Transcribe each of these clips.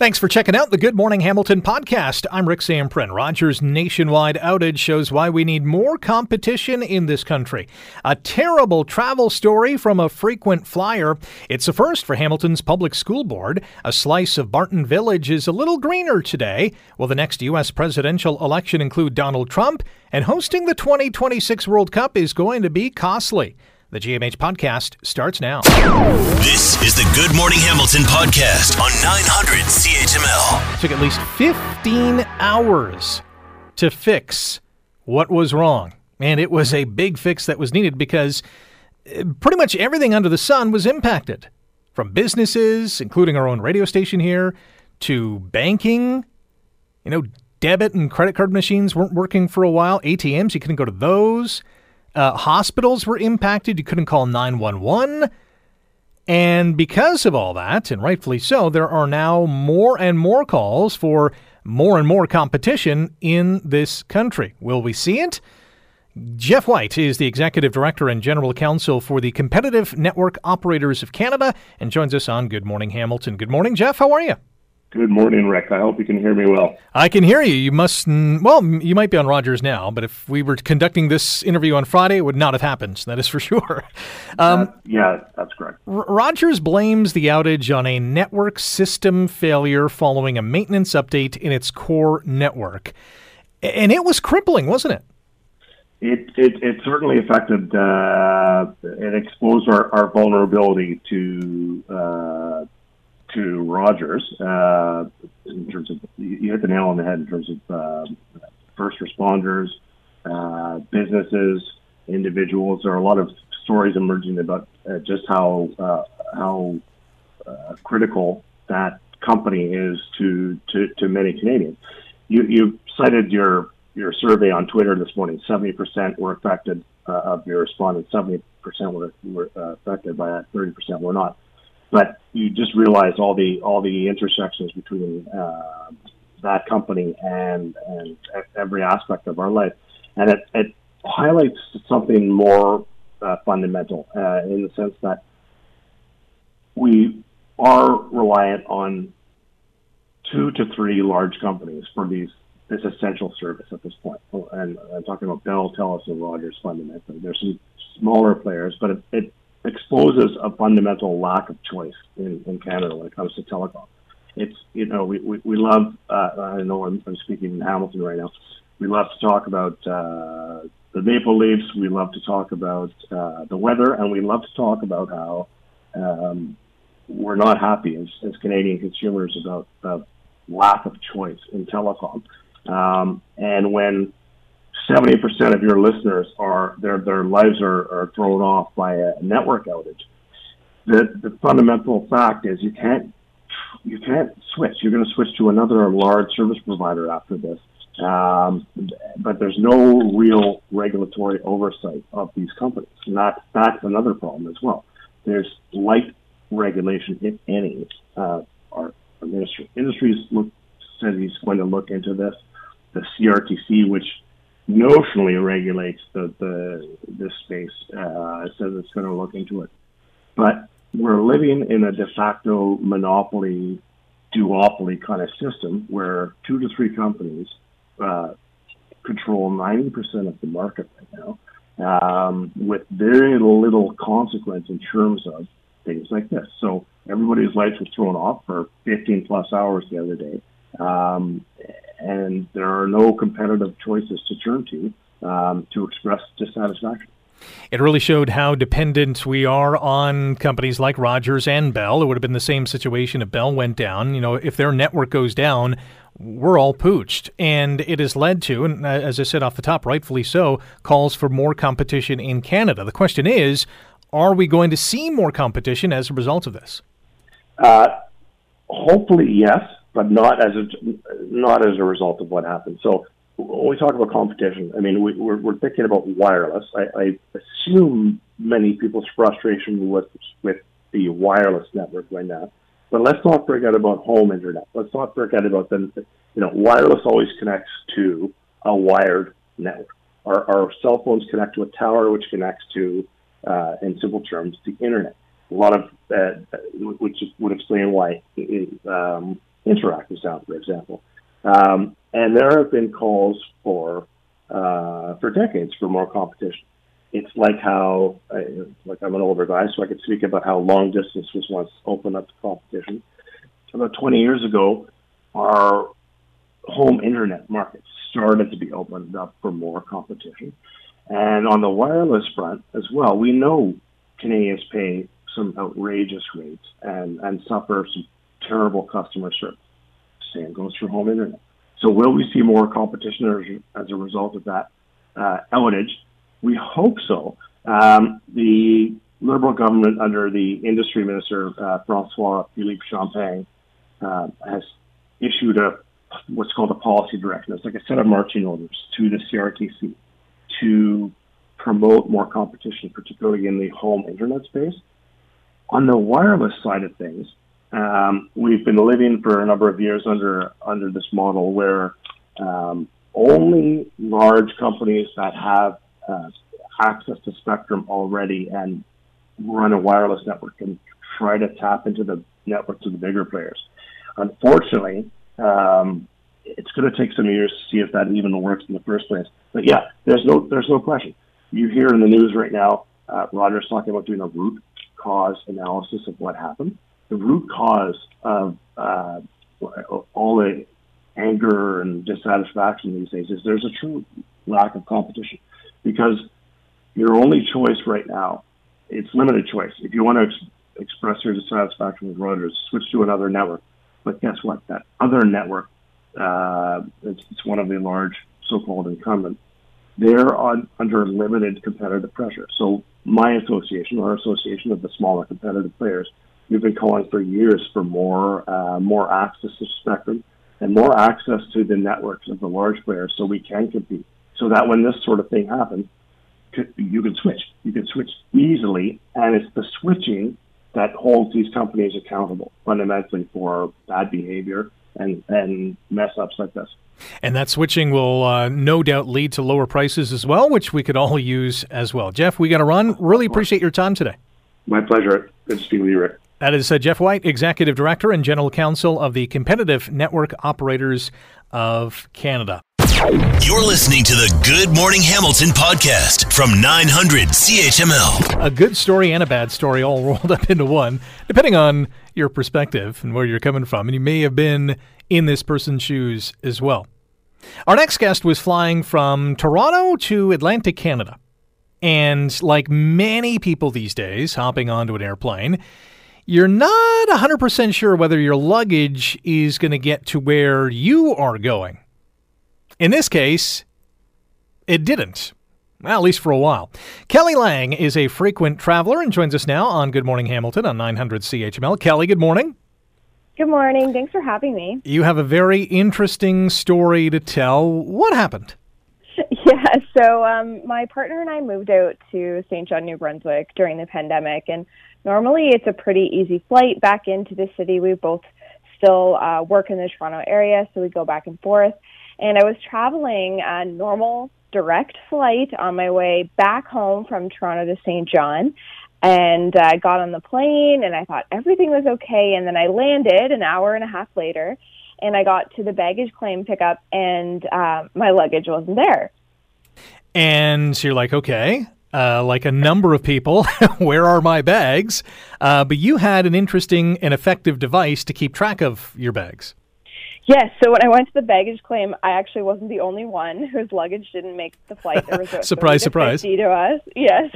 Thanks for checking out the Good Morning Hamilton podcast. I'm Rick Zamperin. Rogers' nationwide outage shows why we need more competition in this country. A terrible travel story from a frequent flyer. It's a first for Hamilton's Public School Board. A slice of Barton Village is a little greener today. Will the next U.S. presidential election include Donald Trump? And hosting the 2026 World Cup is going to be costly. The GMH podcast starts now. This is the Good Morning Hamilton podcast on 900 CHML. It took at least 15 hours to fix what was wrong. And it was a big fix that was needed because uh, pretty much everything under the sun was impacted from businesses, including our own radio station here, to banking. You know, debit and credit card machines weren't working for a while. ATMs, you couldn't go to those. Uh, hospitals were impacted. You couldn't call 911. And because of all that, and rightfully so, there are now more and more calls for more and more competition in this country. Will we see it? Jeff White is the Executive Director and General Counsel for the Competitive Network Operators of Canada and joins us on Good Morning Hamilton. Good morning, Jeff. How are you? Good morning, Rick. I hope you can hear me well. I can hear you. You must, well, you might be on Rogers now, but if we were conducting this interview on Friday, it would not have happened. That is for sure. Um, yeah, that's correct. R- Rogers blames the outage on a network system failure following a maintenance update in its core network. And it was crippling, wasn't it? It, it, it certainly affected, uh, it exposed our, our vulnerability to uh, to Rogers uh, in terms of you hit the nail on the head in terms of uh, first responders, uh, businesses, individuals. There are a lot of stories emerging about uh, just how uh, how uh, critical that company is to, to, to many Canadians. You, you cited your your survey on Twitter this morning. Seventy percent were affected of your respondents. Seventy percent were, were affected by that. Thirty percent were not but you just realize all the all the intersections between uh, that company and and every aspect of our life, and it, it highlights something more uh, fundamental uh, in the sense that we are reliant on two to three large companies for these this essential service at this point. And I'm talking about Bell, Telus, and Rogers fundamentally. There's some smaller players, but it, it exposes a fundamental lack of choice in, in Canada when it comes to telecom. It's, you know, we, we, we love, uh, I know I'm, I'm, speaking in Hamilton right now. We love to talk about uh, the Maple Leafs. We love to talk about uh, the weather, and we love to talk about how um, we're not happy as, as Canadian consumers about the lack of choice in telecom. Um, and when 70% of your listeners are their their lives are, are thrown off by a network outage. The the fundamental fact is you can't you can't switch. You're going to switch to another large service provider after this. Um, but there's no real regulatory oversight of these companies, and that, that's another problem as well. There's light regulation, if any. Uh, our, our ministry industries look, said he's going to look into this. The CRTC, which notionally regulates the, the this space. Uh, says it's going to look into it, but we're living in a de facto monopoly, duopoly kind of system where two to three companies uh, control 90% of the market right now, um, with very little consequence in terms of things like this. So everybody's lights were thrown off for 15 plus hours the other day. Um, and there are no competitive choices to turn to um, to express dissatisfaction. It really showed how dependent we are on companies like Rogers and Bell. It would have been the same situation if Bell went down. You know, if their network goes down, we're all pooched. And it has led to, and uh, as I said off the top, rightfully so, calls for more competition in Canada. The question is, are we going to see more competition as a result of this? Uh, hopefully, yes but not as a not as a result of what happened. So when we talk about competition, I mean we, are we're thinking about wireless. I, I assume many people's frustration with with the wireless network right now. But let's not forget about home internet. Let's not forget about the you know wireless always connects to a wired network. Our, our cell phones connect to a tower, which connects to, uh, in simple terms, the internet. A lot of uh, which would explain why um, interactive sound, for example. Um, and there have been calls for uh, for decades for more competition. It's like how, I, like I'm an older guy, so I could speak about how long distance was once open up to competition. About 20 years ago, our home internet market started to be opened up for more competition. And on the wireless front as well, we know Canadians pay some outrageous rates and, and suffer some terrible customer service. Same goes for home internet. So will we see more competition as, as a result of that uh, outage? We hope so. Um, the Liberal government under the industry minister, uh, Francois Philippe Champagne, uh, has issued a what's called a policy direction. It's like a set of marching orders to the CRTC to promote more competition, particularly in the home internet space. On the wireless side of things, um, we've been living for a number of years under under this model where um, only large companies that have uh, access to spectrum already and run a wireless network can try to tap into the networks of the bigger players. Unfortunately, um, it's going to take some years to see if that even works in the first place. But yeah, there's no there's no question. You hear in the news right now, uh, Rogers talking about doing a root cause analysis of what happened the root cause of uh, all the anger and dissatisfaction these days is there's a true lack of competition. Because your only choice right now it's limited choice. If you want to ex- express your dissatisfaction with Rogers switch to another network. But guess what? That other network uh, it's, it's, one of the large so-called incumbents they're on, under limited competitive pressure. So my association our association of the smaller competitive players We've been calling for years for more uh, more access to spectrum and more access to the networks of the large players, so we can compete. So that when this sort of thing happens, you can switch. You can switch easily, and it's the switching that holds these companies accountable fundamentally for bad behavior and and mess ups like this. And that switching will uh, no doubt lead to lower prices as well, which we could all use as well. Jeff, we got to run. Really appreciate your time today. My pleasure. Good to speak with you, Rick. That is uh, Jeff White, Executive Director and General Counsel of the Competitive Network Operators of Canada. You're listening to the Good Morning Hamilton podcast from 900 CHML. A good story and a bad story all rolled up into one, depending on your perspective and where you're coming from. And you may have been in this person's shoes as well. Our next guest was flying from Toronto to Atlantic, Canada. And like many people these days, hopping onto an airplane, you're not 100% sure whether your luggage is going to get to where you are going. In this case, it didn't. Well, at least for a while. Kelly Lang is a frequent traveler and joins us now on Good Morning Hamilton on 900 CHML. Kelly, good morning. Good morning. Thanks for having me. You have a very interesting story to tell. What happened? Yeah, so um, my partner and I moved out to St. John, New Brunswick during the pandemic, and normally it's a pretty easy flight back into the city. We both still uh, work in the Toronto area, so we go back and forth. And I was traveling a normal direct flight on my way back home from Toronto to St. John. And uh, I got on the plane and I thought everything was okay. And then I landed an hour and a half later and I got to the baggage claim pickup and uh, my luggage wasn't there. And so you're like, okay, uh, like a number of people, where are my bags? Uh, but you had an interesting and effective device to keep track of your bags. Yes. So when I went to the baggage claim, I actually wasn't the only one whose luggage didn't make the flight. There was surprise, surprise. To us. Yes.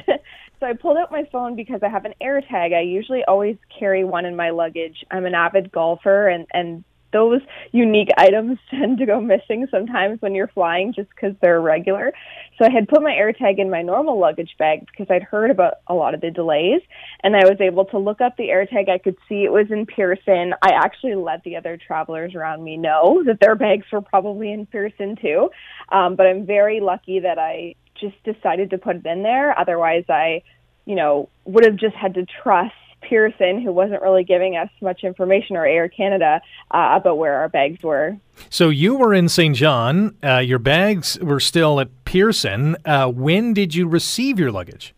so I pulled out my phone because I have an AirTag. I usually always carry one in my luggage. I'm an avid golfer, and and those unique items tend to go missing sometimes when you're flying just because they're regular. So I had put my AirTag in my normal luggage bag because I'd heard about a lot of the delays and I was able to look up the AirTag. I could see it was in Pearson. I actually let the other travelers around me know that their bags were probably in Pearson too. Um, but I'm very lucky that I just decided to put it in there. Otherwise, I, you know, would have just had to trust Pearson, who wasn't really giving us much information, or Air Canada, uh, about where our bags were. So you were in St. John. Uh, your bags were still at Pearson. Uh, when did you receive your luggage?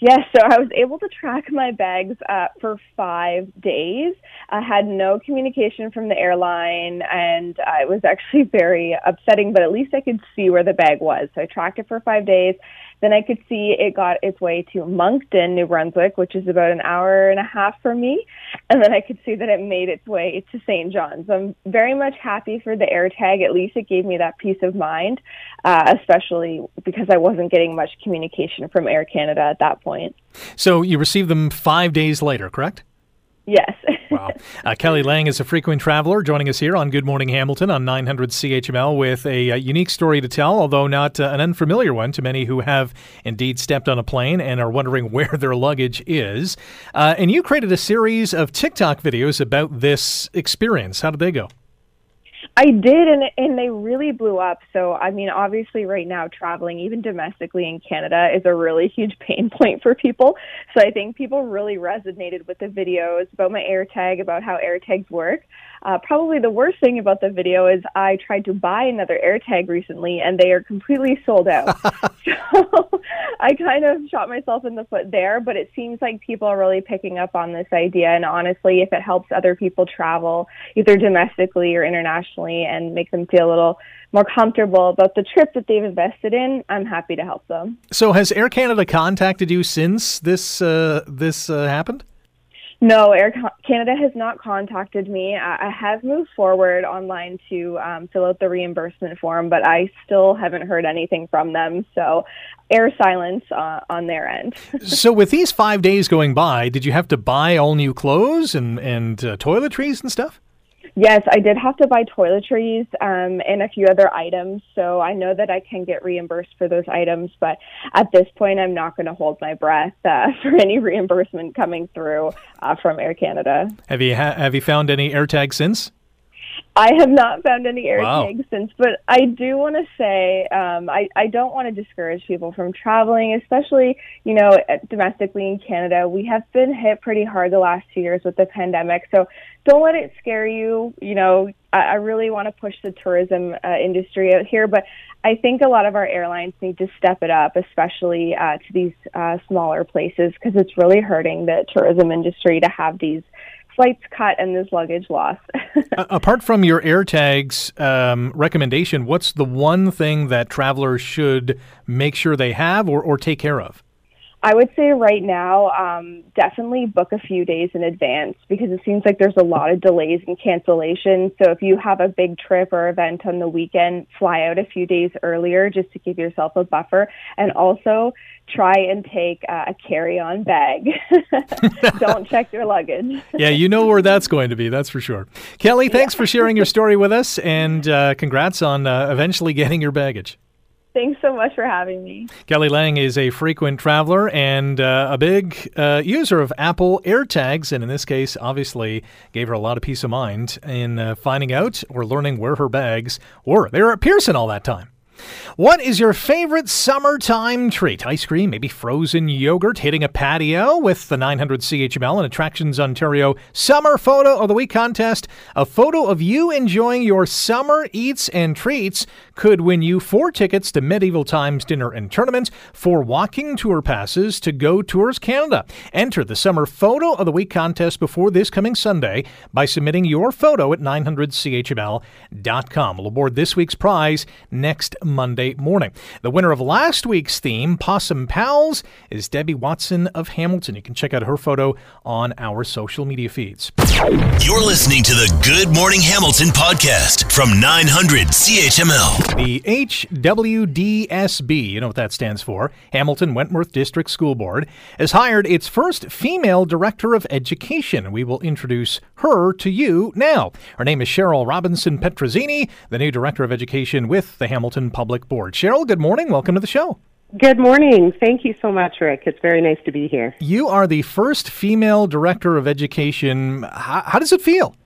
Yes, so I was able to track my bags uh, for five days. I had no communication from the airline, and uh, it was actually very upsetting, but at least I could see where the bag was. So I tracked it for five days. Then I could see it got its way to Moncton, New Brunswick, which is about an hour and a half from me. And then I could see that it made its way to St. John's. I'm very much happy for the AirTag. At least it gave me that peace of mind, uh, especially because I wasn't getting much communication from Air Canada at that point. So you received them five days later, correct? Yes. wow. Uh, Kelly Lang is a frequent traveler joining us here on Good Morning Hamilton on 900 CHML with a, a uh, unique story to tell, although not uh, an unfamiliar one to many who have indeed stepped on a plane and are wondering where their luggage is. Uh, and you created a series of TikTok videos about this experience. How did they go? I did, and and they really blew up. So I mean, obviously, right now traveling, even domestically in Canada, is a really huge pain point for people. So I think people really resonated with the videos about my AirTag, about how AirTags work. Uh, probably the worst thing about the video is I tried to buy another AirTag recently, and they are completely sold out. so I kind of shot myself in the foot there. But it seems like people are really picking up on this idea, and honestly, if it helps other people travel either domestically or internationally and make them feel a little more comfortable about the trip that they've invested in, I'm happy to help them. So, has Air Canada contacted you since this uh, this uh, happened? No, Air Canada has not contacted me. I have moved forward online to um, fill out the reimbursement form, but I still haven't heard anything from them. So, air silence uh, on their end. so, with these five days going by, did you have to buy all new clothes and and uh, toiletries and stuff? Yes, I did have to buy toiletries um, and a few other items. So I know that I can get reimbursed for those items, but at this point, I'm not going to hold my breath uh, for any reimbursement coming through uh, from Air Canada. Have you ha- have you found any AirTags since? I have not found any air wow. tags since, but I do want to say um, I, I don't want to discourage people from traveling, especially, you know, domestically in Canada. We have been hit pretty hard the last two years with the pandemic. So don't let it scare you. You know, I, I really want to push the tourism uh, industry out here, but I think a lot of our airlines need to step it up, especially uh, to these uh, smaller places, because it's really hurting the tourism industry to have these flights cut and this luggage lost. Apart from your AirTags um, recommendation, what's the one thing that travelers should make sure they have or, or take care of? I would say right now, um, definitely book a few days in advance because it seems like there's a lot of delays and cancellations. So if you have a big trip or event on the weekend, fly out a few days earlier just to give yourself a buffer. And also try and take uh, a carry-on bag. Don't check your luggage. yeah, you know where that's going to be. That's for sure. Kelly, thanks yeah. for sharing your story with us, and uh, congrats on uh, eventually getting your baggage. Thanks so much for having me. Kelly Lang is a frequent traveler and uh, a big uh, user of Apple AirTags, and in this case, obviously gave her a lot of peace of mind in uh, finding out or learning where her bags were. They were at Pearson all that time. What is your favorite summertime treat? Ice cream, maybe frozen yogurt, hitting a patio with the 900 CHML and Attractions Ontario Summer Photo of the Week contest. A photo of you enjoying your summer eats and treats could win you four tickets to Medieval Times Dinner and Tournament, four walking tour passes to Go Tours Canada. Enter the Summer Photo of the Week contest before this coming Sunday by submitting your photo at 900CHML.com. We'll award this week's prize next Monday morning. The winner of last week's theme, Possum Pals, is Debbie Watson of Hamilton. You can check out her photo on our social media feeds. You're listening to the Good Morning Hamilton podcast from 900 CHML. The HWDSB, you know what that stands for, Hamilton Wentworth District School Board, has hired its first female director of education. We will introduce her to you now. Her name is Sheryl Robinson Petrazzini, the new director of education with the Hamilton Public Board. Sheryl, good morning. Welcome to the show. Good morning. Thank you so much, Rick. It's very nice to be here. You are the first female director of education. How, how does it feel?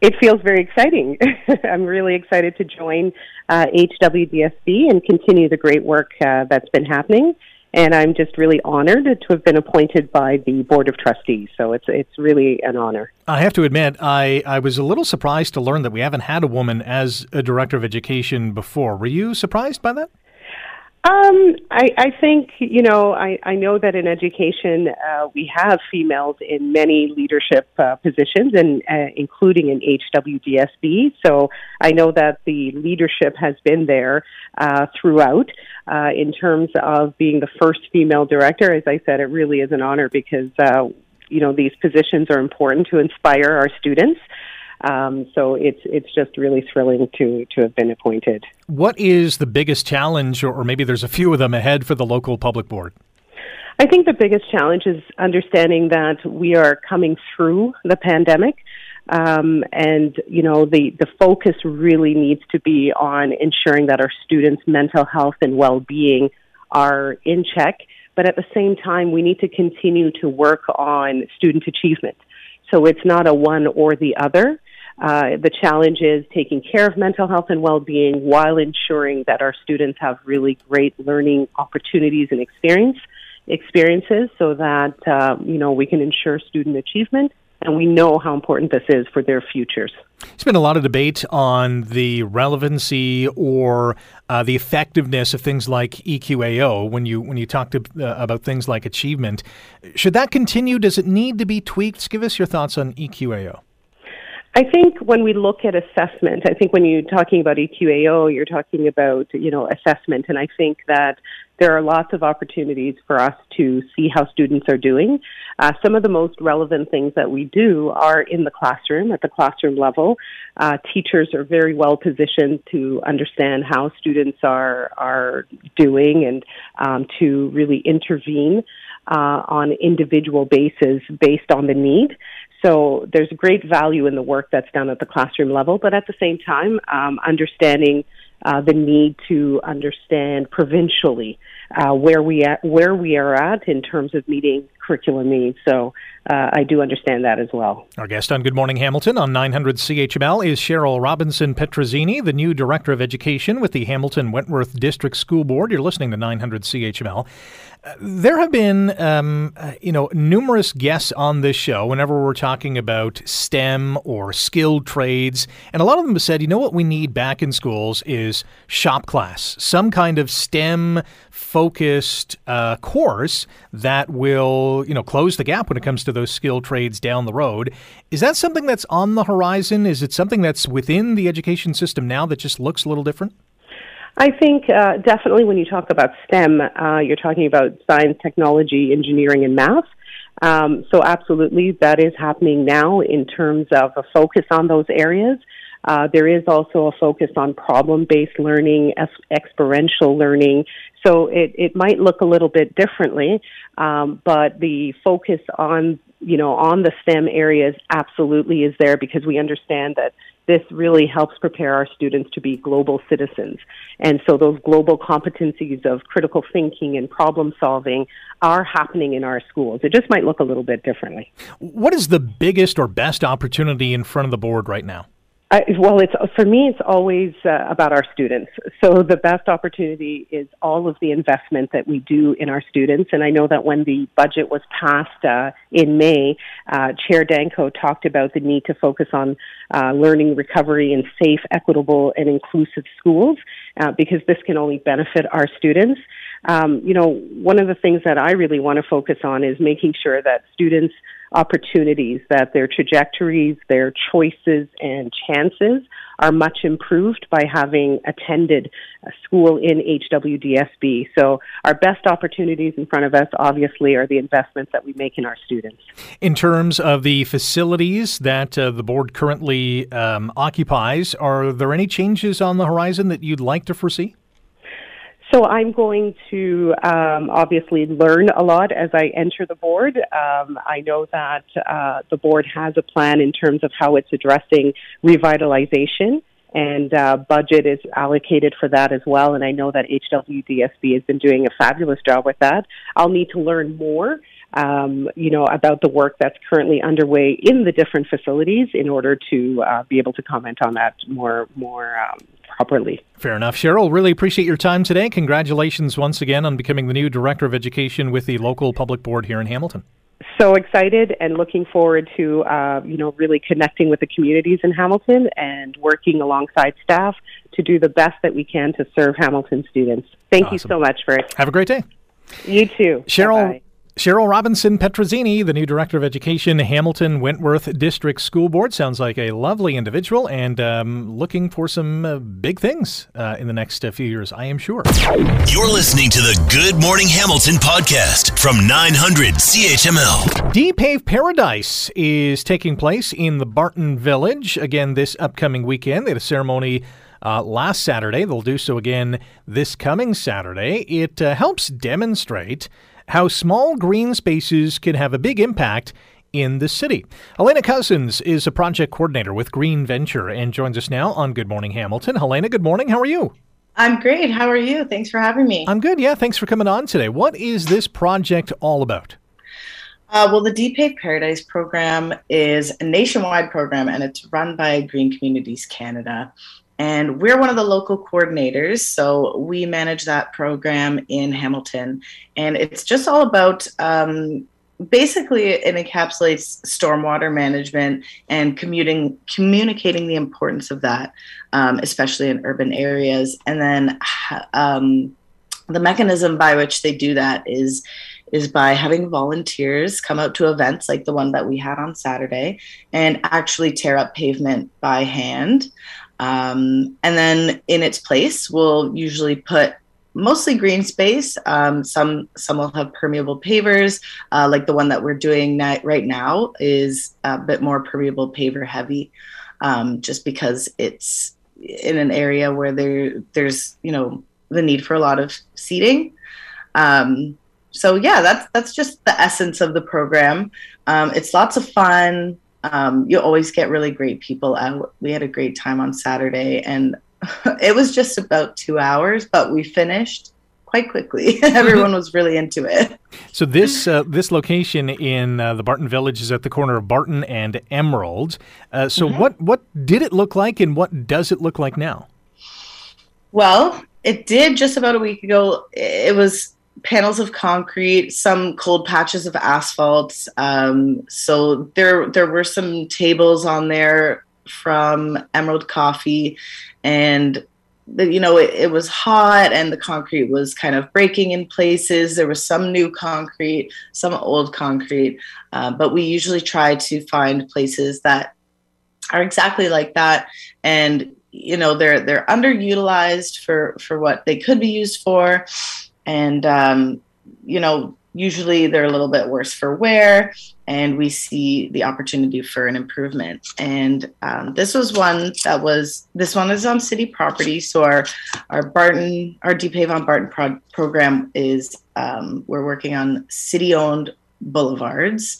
It feels very exciting. I'm really excited to join uh, HWDSB and continue the great work uh, that's been happening. And I'm just really honored to have been appointed by the Board of Trustees. So it's it's really an honor. I have to admit, I, I was a little surprised to learn that we haven't had a woman as a director of education before. Were you surprised by that? Um, I, I think you know I, I know that in education uh, we have females in many leadership uh, positions, and uh, including in HWDSB. So I know that the leadership has been there uh, throughout. Uh, in terms of being the first female director, as I said, it really is an honor because uh, you know these positions are important to inspire our students. Um, so it's it's just really thrilling to to have been appointed. What is the biggest challenge, or, maybe there's a few of them ahead for the local public board? I think the biggest challenge is understanding that we are coming through the pandemic. Um, and you know the the focus really needs to be on ensuring that our students' mental health and well being are in check. But at the same time, we need to continue to work on student achievement. So it's not a one or the other. Uh, the challenge is taking care of mental health and well-being while ensuring that our students have really great learning opportunities and experience experiences, so that uh, you know we can ensure student achievement and we know how important this is for their futures. There's been a lot of debate on the relevancy or uh, the effectiveness of things like EQAO when you when you talked to, uh, about things like achievement. Should that continue? Does it need to be tweaked? Give us your thoughts on EQAO. I think when we look at assessment, I think when you're talking about EQAO, you're talking about, you know, assessment. And I think that there are lots of opportunities for us to see how students are doing. Uh, some of the most relevant things that we do are in the classroom, at the classroom level. Uh, teachers are very well positioned to understand how students are, are doing and um, to really intervene uh, on individual basis based on the need. So there's great value in the work that's done at the classroom level, but at the same time, um, understanding uh, the need to understand provincially uh, where we at, where we are at in terms of meeting curriculum needs. So uh, I do understand that as well. Our guest on Good Morning Hamilton on 900 CHML is Sheryl Robinson Petrazzini, the new Director of Education with the Hamilton Wentworth District School Board. You're listening to 900 CHML. Uh, there have been, um, uh, you know, numerous guests on this show whenever we're talking about STEM or skilled trades, and a lot of them have said, you know, what we need back in schools is shop class, some kind of STEM focused uh, course that will, you know, close the gap when it comes to those skill trades down the road. Is that something that's on the horizon? Is it something that's within the education system now that just looks a little different? I think uh, definitely when you talk about STEM, uh, you're talking about science, technology, engineering, and math. Um, so, absolutely, that is happening now in terms of a focus on those areas. Uh, there is also a focus on problem-based learning, experiential learning. So it, it might look a little bit differently, um, but the focus on you know on the STEM areas absolutely is there because we understand that this really helps prepare our students to be global citizens. And so those global competencies of critical thinking and problem solving are happening in our schools. It just might look a little bit differently. What is the biggest or best opportunity in front of the board right now? Uh, well, it's for me. It's always uh, about our students. So the best opportunity is all of the investment that we do in our students. And I know that when the budget was passed uh, in May, uh, Chair Danko talked about the need to focus on uh, learning recovery in safe, equitable, and inclusive schools uh, because this can only benefit our students. Um, you know, one of the things that I really want to focus on is making sure that students opportunities, that their trajectories, their choices, and chances are much improved by having attended a school in HWDSB. So, our best opportunities in front of us, obviously, are the investments that we make in our students. In terms of the facilities that uh, the board currently um, occupies, are there any changes on the horizon that you'd like to foresee? So I'm going to um, obviously learn a lot as I enter the board. Um, I know that uh, the board has a plan in terms of how it's addressing revitalization, and uh, budget is allocated for that as well. And I know that HWDSB has been doing a fabulous job with that. I'll need to learn more um, you know, about the work that's currently underway in the different facilities in order to uh, be able to comment on that more more um, properly. Fair enough, Sheryl. Really appreciate your time today. Congratulations once again on becoming the new director of education with the local public board here in Hamilton. so excited and looking forward to uh, you know really connecting with the communities in Hamilton and working alongside staff to do the best that we can to serve Hamilton students. Thank awesome. you so much, Rick. Have a great day. You too. Sheryl. Bye-bye. Sheryl Robinson Petrazzini, the new Director of Education, Hamilton Wentworth District School Board. Sounds like a lovely individual and um, looking for some uh, big things uh, in the next uh, few years, I am sure. You're listening to the Good Morning Hamilton podcast from 900 CHML. Depave Paradise is taking place in the Barton Village again this upcoming weekend. They had a ceremony. Uh, last Saturday. They'll do so again this coming Saturday. It uh, helps demonstrate how small green spaces can have a big impact in the city. Helena Cousins is a project coordinator with Green Venture and joins us now on Good Morning Hamilton. Helena, good morning. How are you? I'm great. How are you? Thanks for having me. I'm good. Yeah, thanks for coming on today. What is this project all about? Uh, well, the Depave Paradise program is a nationwide program and it's run by Green Communities Canada. And we're one of the local coordinators. So we manage that program in Hamilton. And it's just all about um, basically, it encapsulates stormwater management and commuting, communicating the importance of that, um, especially in urban areas. And then um, the mechanism by which they do that is is by having volunteers come out to events like the one that we had on Saturday and actually tear up pavement by hand. Um, and then in its place, we'll usually put mostly green space. Um, some some will have permeable pavers, uh, like the one that we're doing right now is a bit more permeable paver heavy, um, just because it's in an area where there there's you know the need for a lot of seating. Um, so yeah, that's that's just the essence of the program. Um, it's lots of fun um, you always get really great people out. We had a great time on Saturday, and it was just about two hours, but we finished quite quickly. Everyone was really into it. So this uh, this location in uh, the Barton Village is at the corner of Barton and Emerald. Uh, so mm-hmm. what what did it look like, and what does it look like now? Well, it did just about a week ago. It was panels of concrete, some cold patches of asphalt. Um, so there there were some tables on there from Emerald Coffee, and you know it, it, was hot and the concrete was kind of breaking in places. There was some new concrete, some old concrete, uh, but we usually try to find places that are exactly like that and you know they're they're underutilized for for what they could be used for and um, you know usually they're a little bit worse for wear and we see the opportunity for an improvement. And um, this was one that was this one is on city property so our our barton our dpave on barton pro- program is um, we're working on city owned boulevards.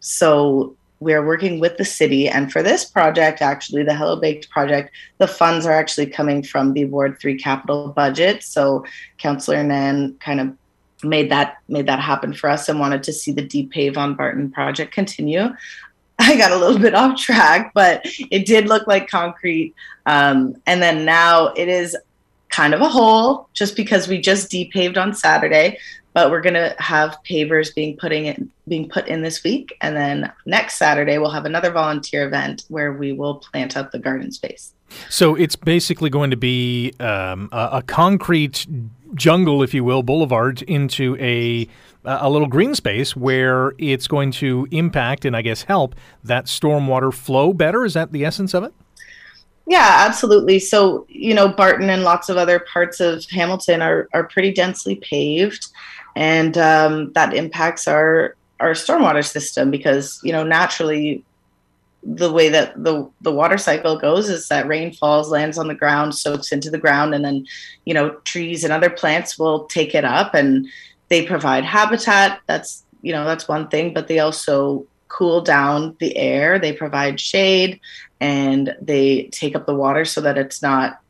So we're working with the city and for this project actually the hello baked project the funds are actually coming from the ward 3 capital budget. So councillor Nann kind of made that made that happen for us and wanted to see the D-Pave on barton project continue. I got a little bit off track but it did look like concrete. Um, and then now it is kind of a hole just because we just D-Paved on saturday but we're going to have pavers being putting it being put in this week. And then next saturday we'll have another volunteer event where we will plant up the garden space. So it's basically going to be um, a, a, concrete jungle if you will boulevard into a a little green space where it's going to impact and i guess help that stormwater flow better. Is that the essence of it yeah, absolutely. So, you know, Barton and lots of other parts of Hamilton are, are pretty densely paved and um, that impacts our our stormwater system because you know naturally the way that the the water cycle goes is that rain falls lands on the ground soaks into the ground and then you know trees and other plants will take it up and they provide habitat. That's you know that's one thing but they also cool down the air. They provide shade and they take up the water so that it's not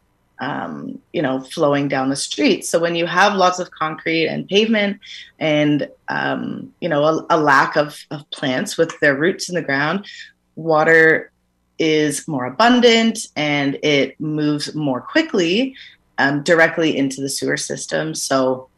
um, you know, flowing down the street. So when you have lots of concrete and pavement, and um, you know, a, a lack of, of plants with their roots in the ground, water is more abundant and it moves more quickly um, directly into the sewer system. So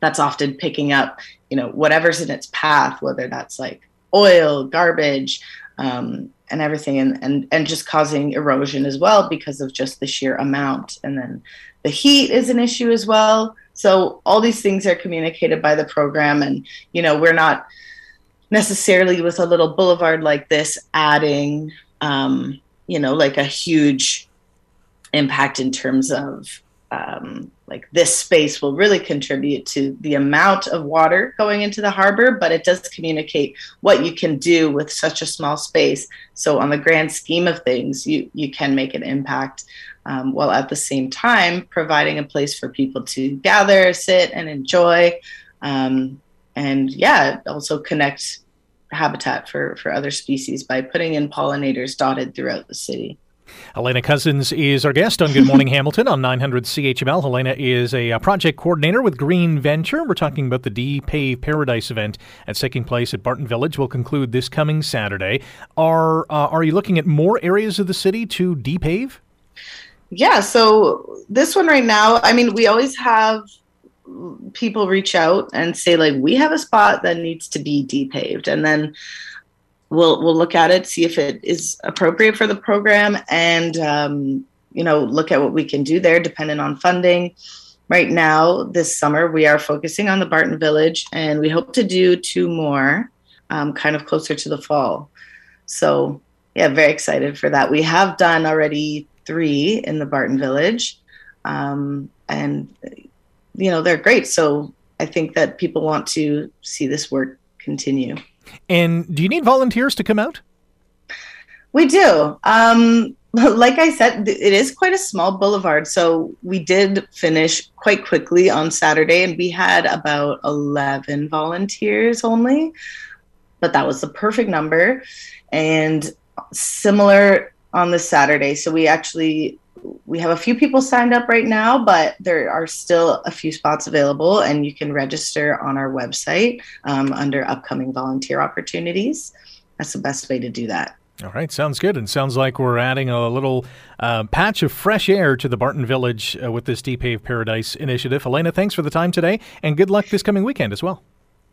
that's often picking up, you know, whatever's in its path, whether that's like oil, garbage, um, and everything, and, and and just causing erosion as well because of just the sheer amount. And then the heat is an issue as well. So all these things are communicated by the program, and you know, we're not necessarily with a little boulevard like this adding, um, you know, like a huge impact in terms of um, like this space will really contribute to the amount of water going into the harbor, but it does communicate what you can do with such a small space. So, on the grand scheme of things, you you can make an impact, um, while at the same time providing a place for people to gather, sit, and enjoy, um, and yeah, also connect habitat for for other species by putting in pollinators dotted throughout the city. Helena Cousins is our guest on Good Morning Hamilton on 900 CHML. Helena is a, uh, project coordinator with Green Venture. We're talking about the Depave Paradise event that's taking place at Barton Village. Will conclude this coming Saturday. Are uh, are you looking at more areas of the city to depave? Yeah. So this one right now, I mean, we always have people reach out and say like, we have a spot that needs to be depaved, and then we'll we'll look at it, see if it is appropriate for the program, and um, you know look at what we can do there, depending on funding. Right now, this summer, we are focusing on the Barton Village, and we hope to do two more, um, kind of closer to the fall. So, yeah, very excited for that. We have done already three in the Barton Village, um, and you know they're great. So I think that people want to see this work continue. And do you need volunteers to come out? We do. Um, like I said, it is quite a small boulevard. So we did finish quite quickly on Saturday, and we had about 11 volunteers only. But that was the perfect number. And similar on the Saturday. So we actually we have a few people signed up right now, but there are still a few spots available, and you can register on our website um, under upcoming volunteer opportunities. That's the best way to do that. All right, sounds good. And sounds like we're adding a little uh, patch of fresh air to the Barton Village uh, with this Depave Paradise initiative. Helena, thanks for the time today, and good luck this coming weekend as well.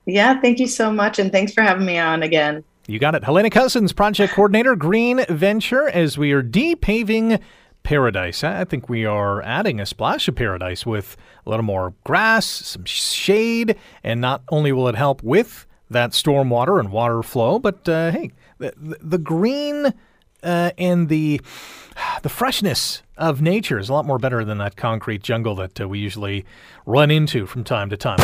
Yeah, thank you so much, and thanks for having me on again. You got it. Helena Cousins, Project Coordinator, Green Venture, as we are depaving paradise. I think we are adding a splash of paradise with a little more grass, some shade, and not only will it help with that storm water and water flow, but uh, hey, the, the green uh, and the the freshness of nature is a lot more better than that concrete jungle that uh, we usually run into from time to time.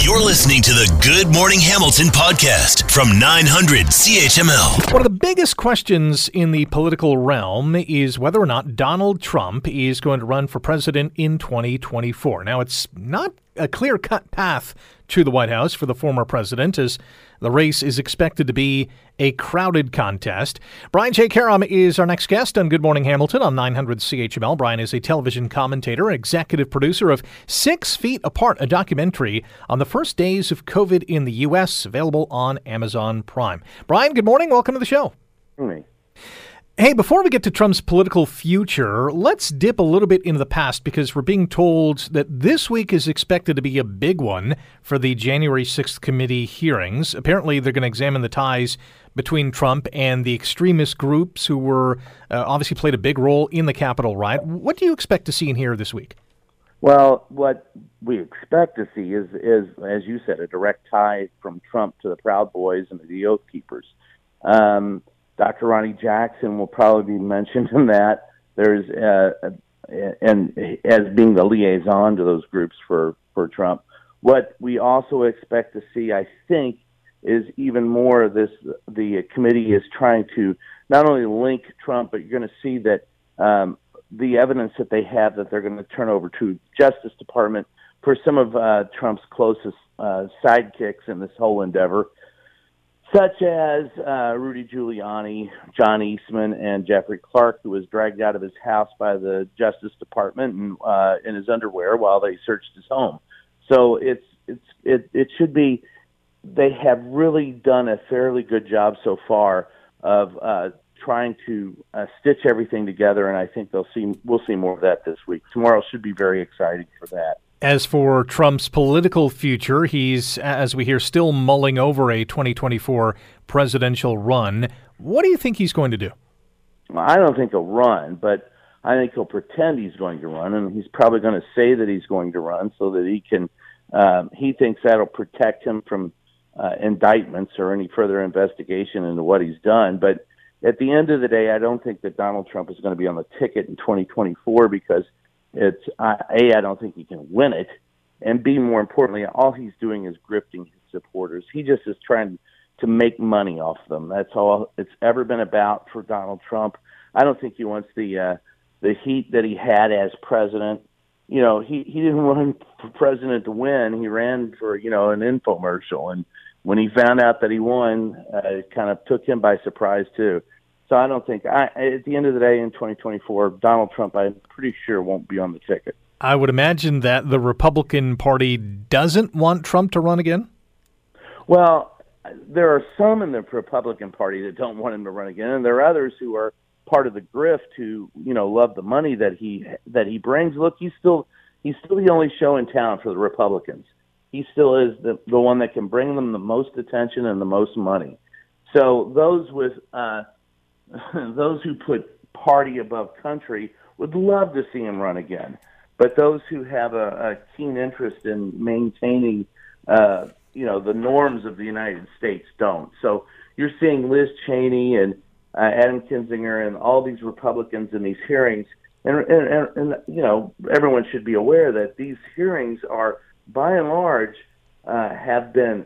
You're listening to the Good Morning Hamilton podcast from 900 CHML. One of the biggest questions in the political realm is whether or not Donald Trump is going to run for president in 2024. Now, it's not a clear cut path to the White House for the former president, as the race is expected to be a crowded contest. Brian J. Karem is our next guest on Good Morning Hamilton on 900 CHML. Brian is a television commentator, executive producer of Six Feet Apart, a documentary on the first days of COVID in the U.S., available on Amazon Prime. Brian, good morning. Welcome to the show. Morning. Hey, before we get to Trump's political future, let's dip a little bit into the past because we're being told that this week is expected to be a big one for the January 6th committee hearings. Apparently, they're going to examine the ties between Trump and the extremist groups who were uh, obviously played a big role in the Capitol riot. What do you expect to see in here this week? Well, what we expect to see is, is as you said, a direct tie from Trump to the Proud Boys and the Oath Keepers. Um, Dr. Ronny Jackson will probably be mentioned in that. There's uh, and as being the liaison to those groups for for Trump. What we also expect to see, I think, is even more of this. The committee is trying to not only link Trump, but you're going to see that um, the evidence that they have that they're going to turn over to Justice Department for some of uh, Trump's closest uh, sidekicks in this whole endeavor such as uh, Rudy Giuliani, John Eastman, and Jeffrey Clark, who was dragged out of his house by the Justice Department and, uh, in his underwear while they searched his home. So it's it's it it should be. They have really done a fairly good job so far of uh, trying to uh, stitch everything together, and I think they'll see we'll see more of that this week. Tomorrow should be very exciting for that. As for Trump's political future, he's, as we hear, still mulling over a 2024 presidential run. What do you think he's going to do? I don't think he'll run, but I think he'll pretend he's going to run, and he's probably going to say that he's going to run so that he can. Um, he thinks that'll protect him from uh, indictments or any further investigation into what he's done. But at the end of the day, I don't think that Donald Trump is going to be on the ticket in 2024 because it's uh, a I don't think he can win it, and b more importantly, all he's doing is grifting his supporters. He just is trying to make money off them. That's all it's ever been about for Donald Trump. I don't think he wants the uh, the heat that he had as president. You know, he he didn't run for president to win. He ran for you know an infomercial, and when he found out that he won, uh, it kind of took him by surprise too. So I don't think I, at the end of the day in 2024, Donald Trump, I'm pretty sure won't be on the ticket. I would imagine that the Republican Party doesn't want Trump to run again. Well, there are some in the Republican Party that don't want him to run again, and there are others who are part of the grift who you know love the money that he that he brings. Look, he's still he's still the only show in town for the Republicans. He still is the the one that can bring them the most attention and the most money. So those with uh, those who put party above country would love to see him run again. But those who have a, a keen interest in maintaining, uh, you know, the norms of the United States don't. So you're seeing Liz Cheney and uh, Adam Kinzinger and all these Republicans in these hearings, and, and, and, and you know, everyone should be aware that these hearings are, by and large, uh, have been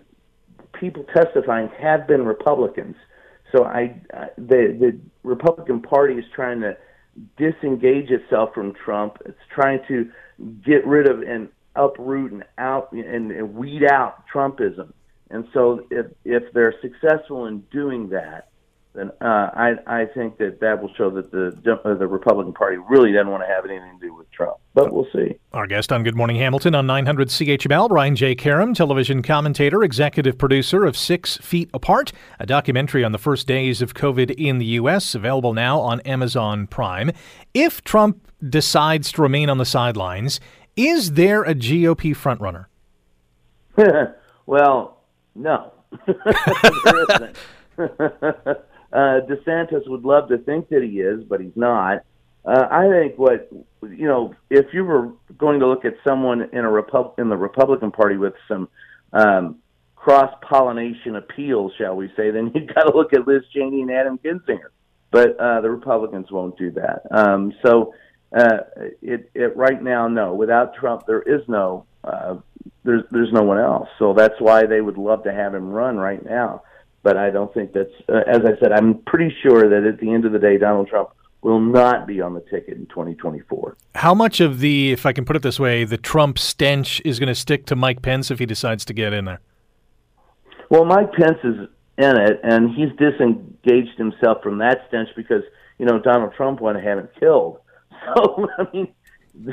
people testifying have been Republicans. So I, the the Republican Party is trying to disengage itself from Trump. It's trying to get rid of and uproot and out and, and weed out Trumpism. And so if if they're successful in doing that, then uh, I I think that that will show that the uh, the Republican Party really doesn't want to have anything to do with Trump. But we'll see. Our guest on Good Morning Hamilton on 900 CHML, Brian J. Karem, television commentator, executive producer of Six Feet Apart, a documentary on the first days of COVID in the U.S., available now on Amazon Prime. If Trump decides to remain on the sidelines, is there a GOP frontrunner? well, no. there isn't. Uh, DeSantis would love to think that he is, but he's not. Uh, I think what you know, if you were going to look at someone in a Repub- in the Republican Party with some um, cross pollination appeal, shall we say, then you've got to look at Liz Cheney and Adam Kinzinger. But uh, the Republicans won't do that. Um, so uh, it, it right now, no. Without Trump, there is no uh, there's there's no one else. So that's why they would love to have him run right now but I don't think that's. Uh, as I said, I'm pretty sure that at the end of the day, Donald Trump will not be on the ticket in 2024. How much of the, if I can put it this way, the Trump stench is going to stick to Mike Pence if he decides to get in there? Well, Mike Pence is in it, and he's disengaged himself from that stench because you know Donald Trump wanted to have him killed. So I mean,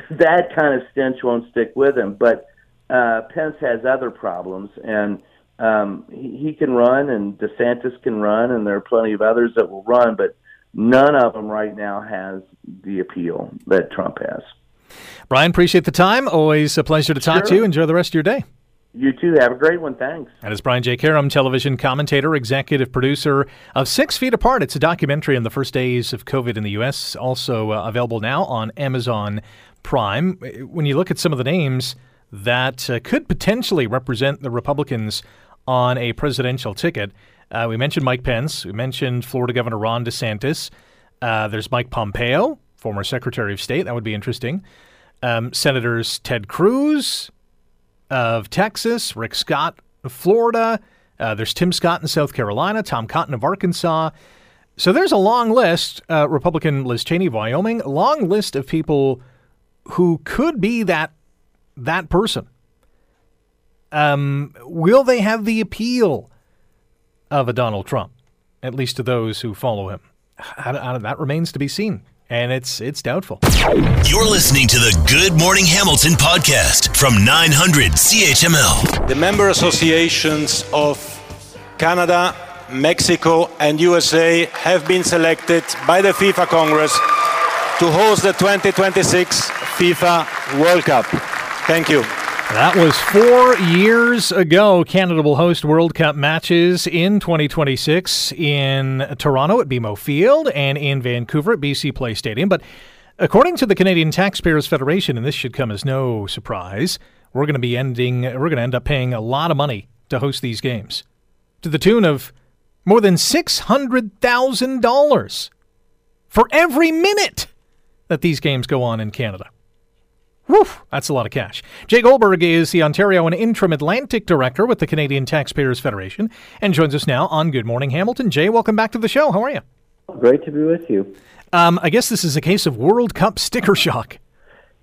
that kind of stench won't stick with him. But uh, Pence has other problems, and um, he, he can run, and DeSantis can run, and there are plenty of others that will run, but none of them right now has the appeal that Trump has. Brian, appreciate the time. Always a pleasure to talk sure. to you. Enjoy the rest of your day. You too. Have a great one. Thanks. That is Brian J. Karem, television commentator, executive producer of Six Feet Apart. It's a documentary on the first days of COVID in the U.S., also uh, available now on Amazon Prime. When you look at some of the names that uh, could potentially represent the Republicans on a presidential ticket. Uh, we mentioned Mike Pence. We mentioned Florida Governor Ron DeSantis. Uh, there's Mike Pompeo, former Secretary of State. That would be interesting. Um, Senators Ted Cruz of Texas, Rick Scott of Florida. Uh, there's Tim Scott in South Carolina, Tom Cotton of Arkansas. So there's a long list. Uh, Republican Liz Cheney of Wyoming, long list of people who could be that that person. Um, will they have the appeal of a Donald Trump, at least to those who follow him? that remains to be seen, and it's it's doubtful. You're listening to the Good Morning Hamilton podcast from 900 CHML. The member associations of Canada, Mexico, and USA have been selected by the FIFA Congress to host the 2026 FIFA World Cup. Thank you. That was four years ago. Canada will host World Cup matches in 2026 in Toronto at BMO Field and in Vancouver at BC Place Stadium. But according to the Canadian Taxpayers Federation, and this should come as no surprise, we're going to be ending. We're going to end up paying a lot of money to host these games, to the tune of more than six hundred thousand dollars for every minute that these games go on in Canada. Whew, that's a lot of cash. Jay Goldberg is the Ontario and Interim Atlantic Director with the Canadian Taxpayers Federation and joins us now on Good Morning Hamilton. Jay, welcome back to the show. How are you? Great to be with you. Um, I guess this is a case of World Cup sticker shock.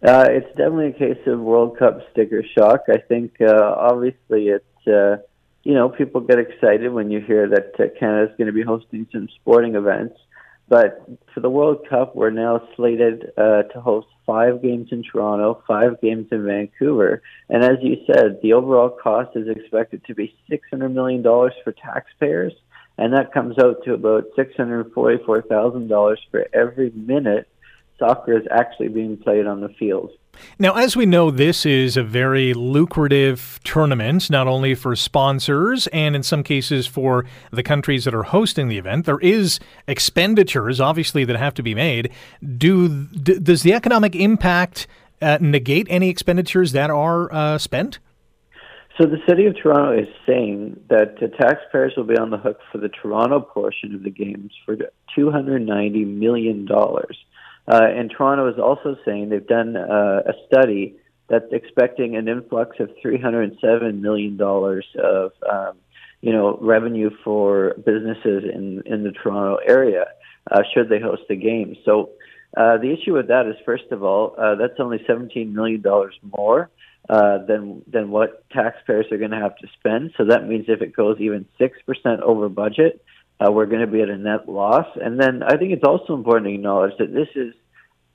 Uh, it's definitely a case of World Cup sticker shock. I think uh, obviously it's uh, you know people get excited when you hear that uh, Canada is going to be hosting some sporting events, but for the World Cup, we're now slated uh, to host five games in Toronto, five games in Vancouver. And as you said, the overall cost is expected to be $600 million for taxpayers. And that comes out to about $644,000 for every minute soccer is actually being played on the field. Now, as we know, this is a very lucrative tournament, not only for sponsors and in some cases for the countries that are hosting the event. There is expenditures, obviously, that have to be made. Do d- does the economic impact uh, negate any expenditures that are uh, spent? So the city of Toronto is saying that the taxpayers will be on the hook for the Toronto portion of the games for $290 million. Uh, and Toronto is also saying they've done uh, a study that's expecting an influx of $307 million of, um, you know, revenue for businesses in, in the Toronto area uh, should they host the game. So uh, the issue with that is, first of all, uh, that's only $17 million more uh, than than what taxpayers are going to have to spend. So that means if it goes even six percent over budget, uh, we're going to be at a net loss. And then I think it's also important to acknowledge that this is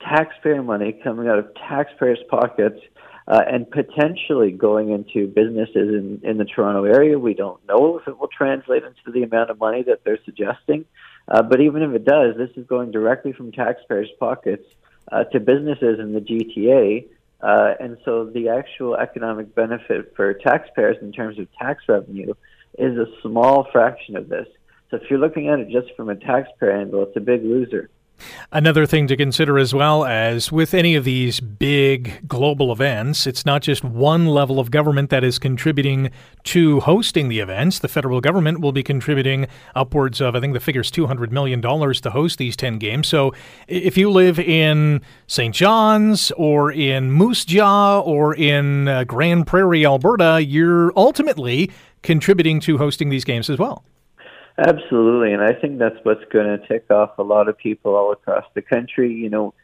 taxpayer money coming out of taxpayers' pockets uh, and potentially going into businesses in, in the Toronto area. We don't know if it will translate into the amount of money that they're suggesting. Uh, but even if it does, this is going directly from taxpayers' pockets uh, to businesses in the GTA. Uh, and so the actual economic benefit for taxpayers in terms of tax revenue is a small fraction of this. So if you're looking at it just from a taxpayer angle, it's a big loser. Another thing to consider as well as with any of these big global events, it's not just one level of government that is contributing to hosting the events. The federal government will be contributing upwards of, I think the figure is $200 million to host these 10 games. So if you live in St. John's or in Moose Jaw or in uh, Grande Prairie, Alberta, you're ultimately contributing to hosting these games as well. Absolutely, and I think that's what's going to tick off a lot of people all across the country. You know,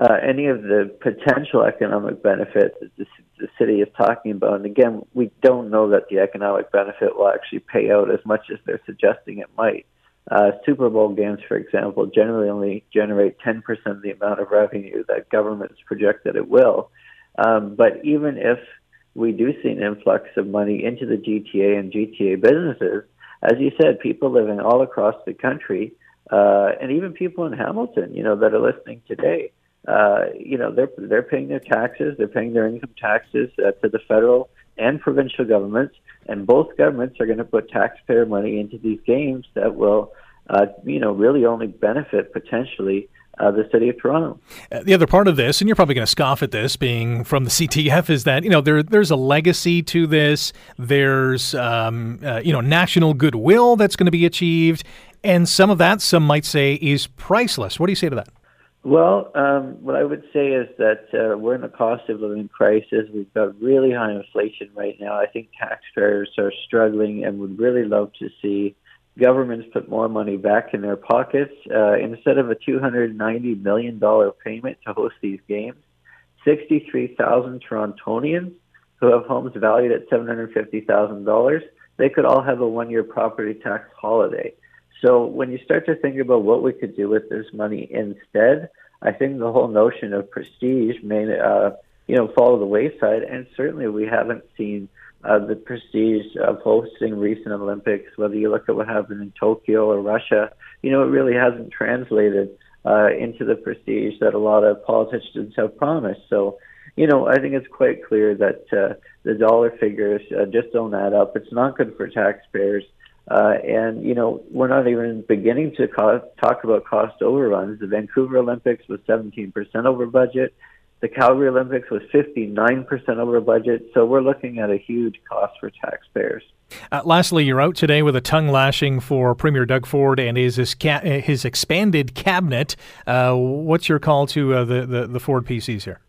uh, any of the potential economic benefits that the, the city is talking about, and again, we don't know that the economic benefit will actually pay out as much as they're suggesting it might. Uh, Super Bowl games, for example, generally only generate 10% of the amount of revenue that governments project that it will. Um, but even if we do see an influx of money into the GTA and GTA businesses, as you said, people living all across the country, uh, and even people in Hamilton, you know, that are listening today, uh, you know, they're they're paying their taxes, they're paying their income taxes uh, to the federal and provincial governments, and both governments are going to put taxpayer money into these games that will, uh, you know, really only benefit potentially uh, the city of Toronto. Uh, the other part of this, and you're probably going to scoff at this, being from the CTF, is that you know there there's a legacy to this. There's um, uh, you know national goodwill that's going to be achieved, and some of that, some might say, is priceless. What do you say to that? Well, um, what I would say is that uh, we're in a cost of living crisis. We've got really high inflation right now. I think taxpayers are struggling and would really love to see governments put more money back in their pockets. Uh, instead of a $290 million payment to host these games, 63,000 Torontonians who have homes valued at $750,000, they could all have a one year property tax holiday. So when you start to think about what we could do with this money instead, I think the whole notion of prestige may, uh, you know, fall to the wayside. And certainly we haven't seen uh, the prestige of hosting recent Olympics, whether you look at what happened in Tokyo or Russia, you know, it really hasn't translated uh, into the prestige that a lot of politicians have promised. So you know, I think it's quite clear that uh, the dollar figures uh, just don't add up. It's not good for taxpayers. Uh, and, you know, we're not even beginning to co- talk about cost overruns. The Vancouver Olympics was 17% over budget. The Calgary Olympics was 59% over budget. So we're looking at a huge cost for taxpayers. Uh, lastly, you're out today with a tongue lashing for Premier Doug Ford and his his, ca- his expanded cabinet. Uh, what's your call to uh, the, the, the Ford PCs here?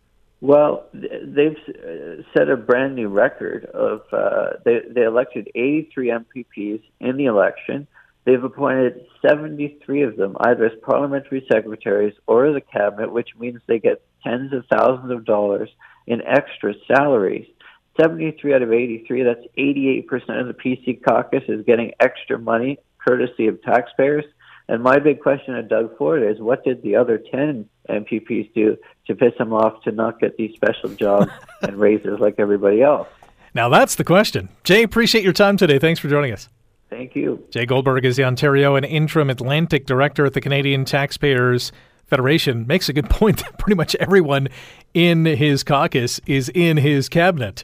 Well, they've uh, set a brand new record of uh, they they elected 83 MPPs in the election. They've appointed 73 of them either as parliamentary secretaries or as a cabinet, which means they get tens of thousands of dollars in extra salaries. 73 out of 83, that's 88% of the PC caucus is getting extra money courtesy of taxpayers. And my big question to Doug Ford is what did the other 10 MPPs do to piss him off to not get these special jobs and raises like everybody else? Now that's the question. Jay, appreciate your time today. Thanks for joining us. Thank you. Jay Goldberg is the Ontario and interim Atlantic director at the Canadian Taxpayers Federation. Makes a good point that pretty much everyone in his caucus is in his cabinet